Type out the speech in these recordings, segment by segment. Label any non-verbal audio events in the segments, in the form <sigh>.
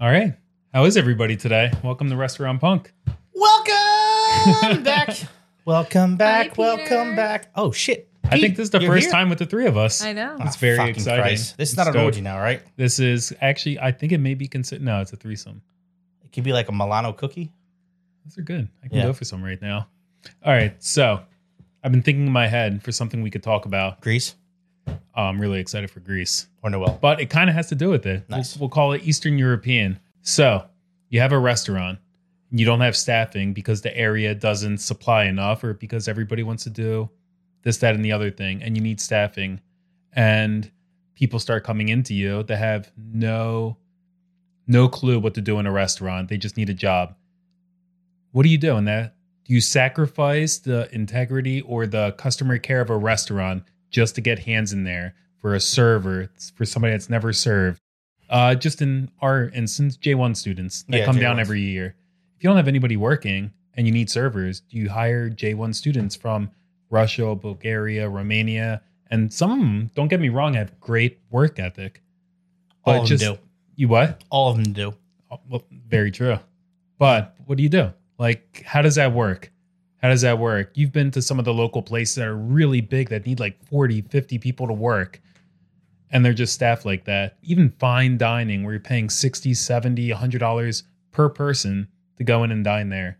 All right. How is everybody today? Welcome to Restaurant Punk. Welcome <laughs> back. welcome back. Peter. welcome back. Oh shit! I think this is the You're first here? time with the three of us. I know. It's Oh, very fucking exciting. Christ. This is not an stoked. orgy now, right? This is actually, I think it may be considered. No, it's a threesome. It could be like a Milano cookie. Those are good. I can Yeah. go for some right now. All right. So I've been thinking in my head for something we could talk about. Greece Oh, I'm really excited for Greece, or Noelle. but it kind of has to do with it. We'll- We'll, call it Eastern European. So you have a restaurant. You don't have staffing because the area doesn't supply enough or because everybody wants to do this, that, and the other thing. And you need staffing. And people start coming into you that have no no clue what to do in a restaurant. They just need a job. What do you do in that? Do you sacrifice the integrity or the customer care of a restaurant just to get hands in there for a server, for somebody that's never served? Uh, just in our instance, J1 students that Yeah, come down J1s. every year. If you don't have anybody working and you need servers, do you hire J1 students from Russia, Bulgaria, Romania? And some of them, don't get me wrong, have great work ethic. All of them do. You what? All of them do. Oh, Well, very true. But what do you do? Like, how does that work? How does that work? You've been to some of the local places that are really big that need like 40, 50 people to work. And they're just staffed like that. Even fine dining where you're paying 60, 70, $100 per person to go in and dine there.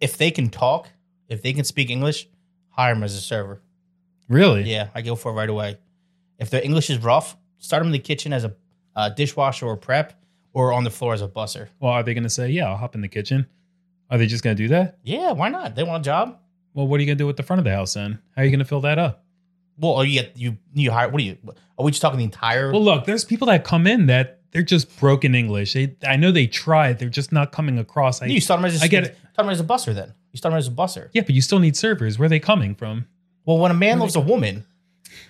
If they can talk, if they can speak English, hire them as a server. Really? Yeah, I go for it right away. If their English is rough, start them in the kitchen as a uh, dishwasher or prep, or on the floor as a busser. Well, are they going to say, yeah, I'll hop in the kitchen? Are they just going to do that? Yeah, why not? They want a job. Well, what are you going to do with the front of the house then? How are you going to fill that up? Well, are you you you hire? What are you? Are we just talking the entire? Well, look, there's people that come in that they're just broken English. They, I know they try, they're just not coming across. I, you start them as a, I get it. Start them as a busser. Then you start them as a busser. Yeah, but you still need servers. Where are they coming from? Well, when a man loves a woman,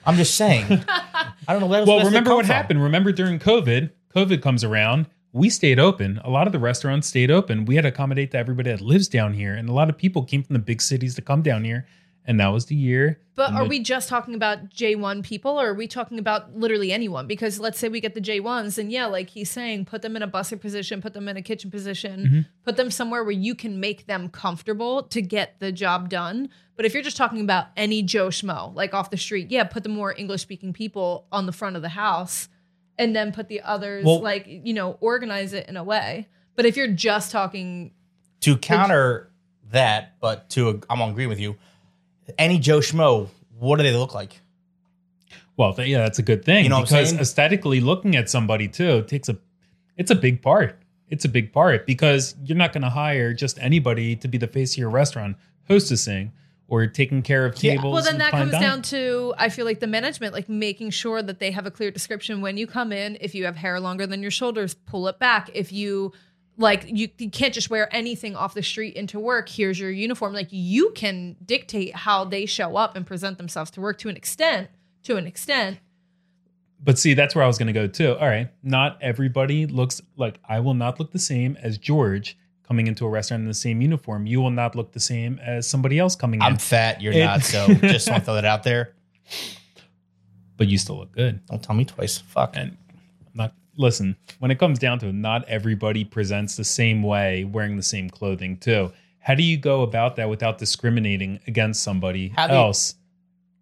I'm just saying. <laughs> I don't know. Well, remember what from. happened. Remember during COVID, COVID comes around. We stayed open. A lot of the restaurants stayed open. We had to accommodate to everybody that lives down here. And a lot of people came from the big cities to come down here. And that was the year. But are the- we just talking about J1 people or are we talking about literally anyone? Because let's say we get the J1s and yeah, like he's saying, put them in a busser position, put them in a kitchen position, Mm-hmm. put them somewhere where you can make them comfortable to get the job done. But if you're just talking about any Joe Schmo, like off the street, yeah, put the more English speaking people on the front of the house and then put the others, Well- like, you know, organize it in a way. But if you're just talking, to counter that? But to I'm agreeing with you. Any Joe Schmo, what do they look like? Well, th- yeah, that's a good thing You know what I'm because aesthetically looking at somebody too takes a it's a big part. It's a big part because you're not going to hire just anybody to be the face of your restaurant, hostessing or taking care of Yeah. tables. Well, then that comes dining. down to I feel like the management, like making sure that they have a clear description when you come in. If you have hair longer than your shoulders, pull it back. If you like, you, you can't just wear anything off the street into work. Here's your uniform. Like you can dictate how they show up and present themselves to work to an extent. To an extent, But see, that's where I was going to go too. All right, not everybody looks like I will not look the same as George coming into a restaurant in the same uniform. You will not look the same as somebody else coming in, I'm fat. You're It- not. So <laughs> just want to throw that out there. but you still look good. Don't tell me twice. Fuck. And not listen, when it comes down to it, not everybody presents the same way wearing the same clothing too. How do you go about that without discriminating against somebody How you- else?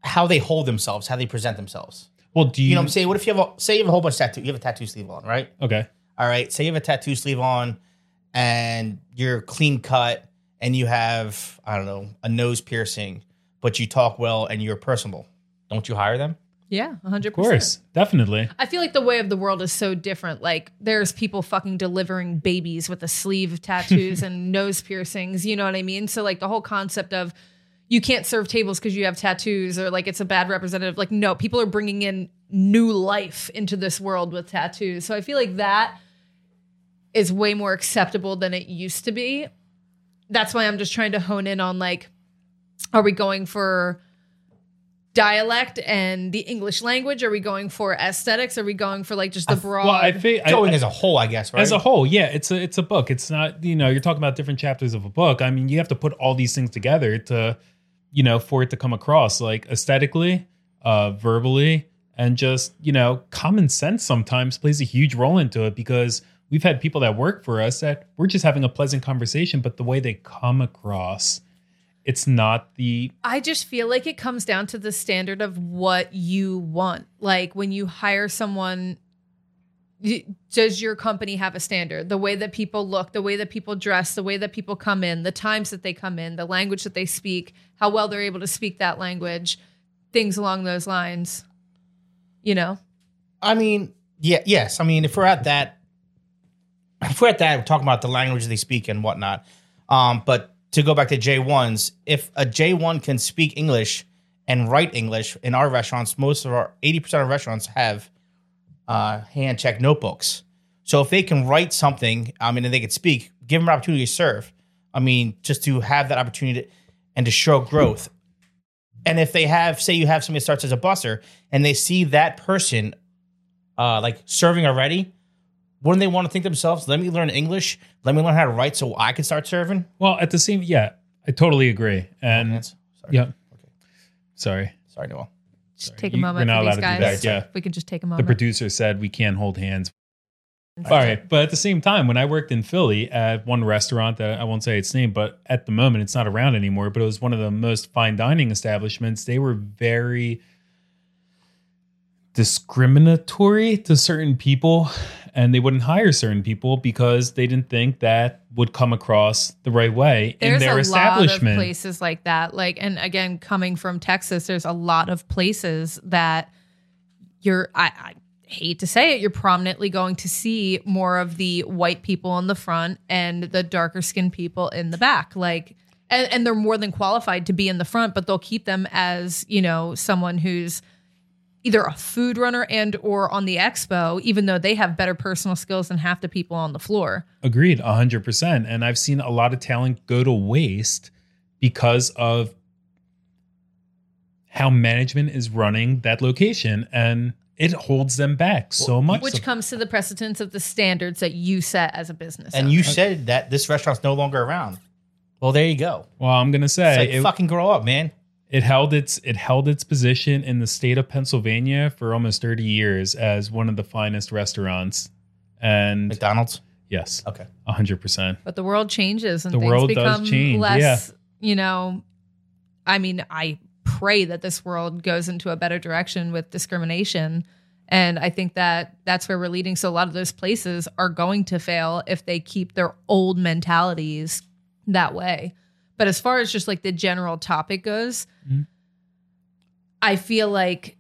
How they hold themselves, how they present themselves. Well, do you, You know what I'm saying? What if you have a say you have a whole bunch of tattoo? You have a tattoo sleeve on, right? Okay. All right. Say you have a tattoo sleeve on, and you're clean cut, and you have I don't know a nose piercing, but you talk well and you're personable. Don't you hire them? yeah, 100%. Of course, definitely. I feel like the way of the world is so different. Like there's people fucking delivering babies with a sleeve of tattoos <laughs> and nose piercings. You know what I mean? So like the whole concept of you can't serve tables because you have tattoos or like it's a bad representative. Like no, people are bringing in new life into this world with tattoos. So I feel like that is way more acceptable than it used to be. That's why I'm just trying to hone in on like, are we going for dialect and the English language? Are we going for aesthetics? Are we going for like just the broad? Well, I think Going as a whole, I guess, right? as a whole, yeah, it's a it's a book. It's not you know you're talking about different chapters of a book. I mean, you have to put all these things together to you know for it to come across like aesthetically, uh, verbally, and just you know common sense sometimes plays a huge role into it because we've had people that work for us that we're just having a pleasant conversation, but the way they come across, it's not the I just feel like it comes down to the standard of what you want. Like when you hire someone, does your company have a standard? The way that people look, the way that people dress, the way that people come in, the times that they come in, the language that they speak, how well they're able to speak that language, things along those lines. You know? I mean, yeah, yes. I mean, if we're at that, if we're at that, we're talking about the language they speak and whatnot. Um, but to go back to J ones, if a J one can speak English and write English in our restaurants, most of our eighty percent of restaurants have uh, hand check notebooks. So if they can write something, I mean, and they can speak, give them an opportunity to serve. I mean, just to have that opportunity to, and to show growth. And if they have, say, you have somebody starts as a busser, and they see that person uh, like serving already, wouldn't they want to think themselves, let me learn English, let me learn how to write so I can start serving? well at the same. Yeah, I totally agree. And That's- sorry. yeah, okay. sorry. Sorry, Noelle. Just take a moment you're not for these allowed to do guys. that, yeah. We can just take a moment. The producer said we can't hold hands. All right, but at the same time, when I worked in Philly at one restaurant that I won't say its name, but at the moment it's not around anymore, but it was one of the most fine dining establishments. They were very discriminatory to certain people and they wouldn't hire certain people because they didn't think that would come across the right way in there's their a lot of establishment. places like that like and again coming from texas there's a lot of places that you're I, I hate to say it you're prominently going to see more of the white people in the front and the darker skinned people in the back like and, and they're more than qualified to be in the front but they'll keep them as you know someone who's either a food runner and or on the expo even though they have better personal skills than half the people on the floor Agreed, 100%. And I've seen a lot of talent go to waste because of how management is running that location and it holds them back so much. which So- comes to the precedence of the standards that you set as a business And owner. you said that this restaurant's no longer around. Well, there you go. well, I'm going to It's say like, it, fucking grow up, man. It held its it held its position in the state of Pennsylvania for almost 30 years as one of the finest restaurants. And McDonald's. yes, Okay. 100%. but the world changes and The things world does become change, less you know i mean i pray that this world goes into a better direction with discrimination and i think that that's where we're leading so a lot of those places are going to fail if they keep their old mentalities that way but as far as just like the general topic goes Mhm. i feel like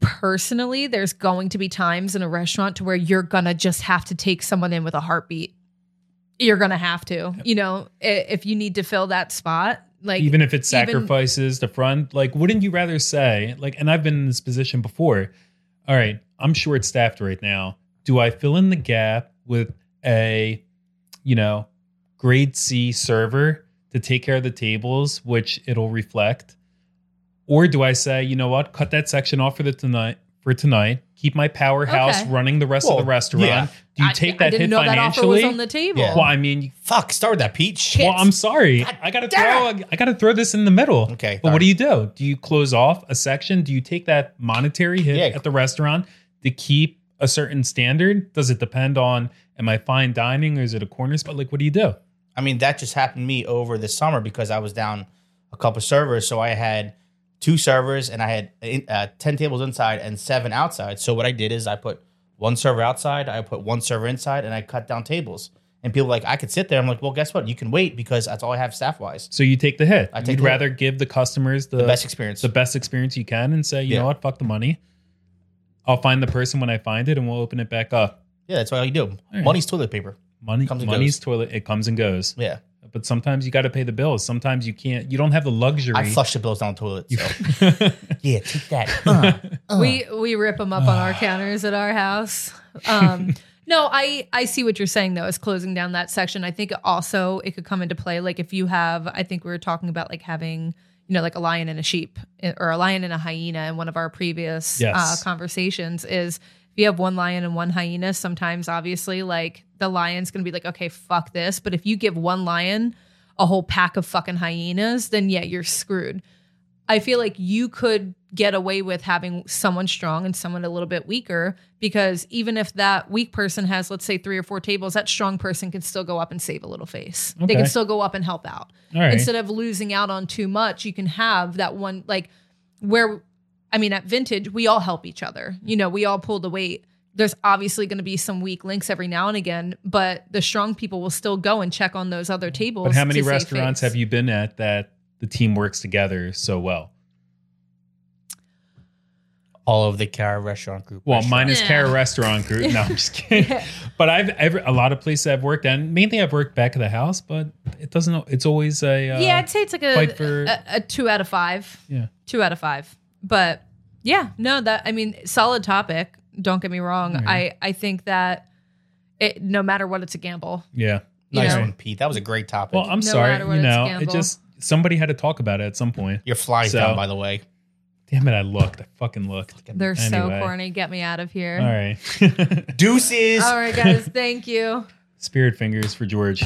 personally there's going to be times in a restaurant to where you're gonna just have to take someone in with a heartbeat. You're gonna have to you know if you need to fill that spot like even if it even- sacrifices the front like wouldn't you rather say like and i've been in this position before all right i'm short staffed right now. Do i fill in the gap with a you know grade c server to take care of the tables which it'll reflect or do i say you know what cut that section off for the tonight for tonight keep my powerhouse Okay. running the rest Well, of the restaurant yeah. do you I- take I that didn't hit know that offer was financially on the table Yeah. well i mean Fuck. Start with that, Peach. well, I'm sorry. I gotta damn throw. I gotta throw this in the middle. Okay, but all what do you do? Do you close off a section? Do you take that monetary hit Yeah. at the restaurant to keep a certain standard? Does it depend on am I fine dining or is it a corner spot? Like, what do you do? I mean, that just happened to me over the summer because I was down a couple servers. So I had two servers and I had uh, 10 tables inside and seven outside. So what I did is I put one server outside, I put one server inside, and I cut down tables. And people like, I could sit there. I'm like, well, guess what? You can wait because that's all I have staff wise. So you take the hit. I take You'd the hit. rather give the customers the, The best experience. the best experience you can, and say, you Yeah. know what, fuck the money. I'll find the person when I find it, and we'll open it back up. yeah, that's all you do. right. Money's toilet paper. Money, Comes money's goes. toilet. It comes and goes. Yeah. But sometimes you got to pay the bills. Sometimes you can't. You don't have the luxury. I flush the bills down the toilet. So. <laughs> yeah, take that. <laughs> Uh, uh. we we rip them up on our counters at our house. Um, <laughs> no, I I see what you're saying though. Is closing down that section. I think also it could come into play. Like if you have, I think we were talking about like having you know like a lion and a sheep eh, or a lion and a hyena in one of our previous Yes. uh, conversations. Is if you have one lion and one hyena, sometimes obviously like the lion's gonna be like, okay, fuck this. But if you give one lion a whole pack of fucking hyenas, then yeah, you're screwed. I feel like you could get away with having someone strong and someone a little bit weaker because even if that weak person has, let's say, three or four tables, that strong person can still go up and save a little face. They can still go up and help out. Right. Instead of losing out on too much, you can have that one, like where, I mean, at vintage, we all help each other. You know, we all pull the weight. There's obviously going to be some weak links every now and again, but the strong people will still go and check on those other tables. but how many restaurants face. have you been at that the team works together so well? All of the Cara Restaurant Group. Well, restaurants. minus Yeah. Cara Restaurant Group. No, I'm just <laughs> kidding. But I've ever a lot of places I've worked and mainly I've worked back of the house, but it doesn't. It's always a uh, yeah, I'd say it's like a, fight for- a, a two out of five. yeah. Two out of five. But yeah, no, that I mean, solid topic. Don't get me wrong. All I. I think that it no matter what, it's a gamble. Yeah. you nice know? one, Pete. That was a great topic. Well, I'm No sorry. what, You know, it just somebody had to talk about it at some point. Your fly's So- down, by the way. Damn it! I looked. I fucking looked. They're so corny. Get me out of here. All right. <laughs> Deuces. All right, guys. Thank you. Spirit fingers for George.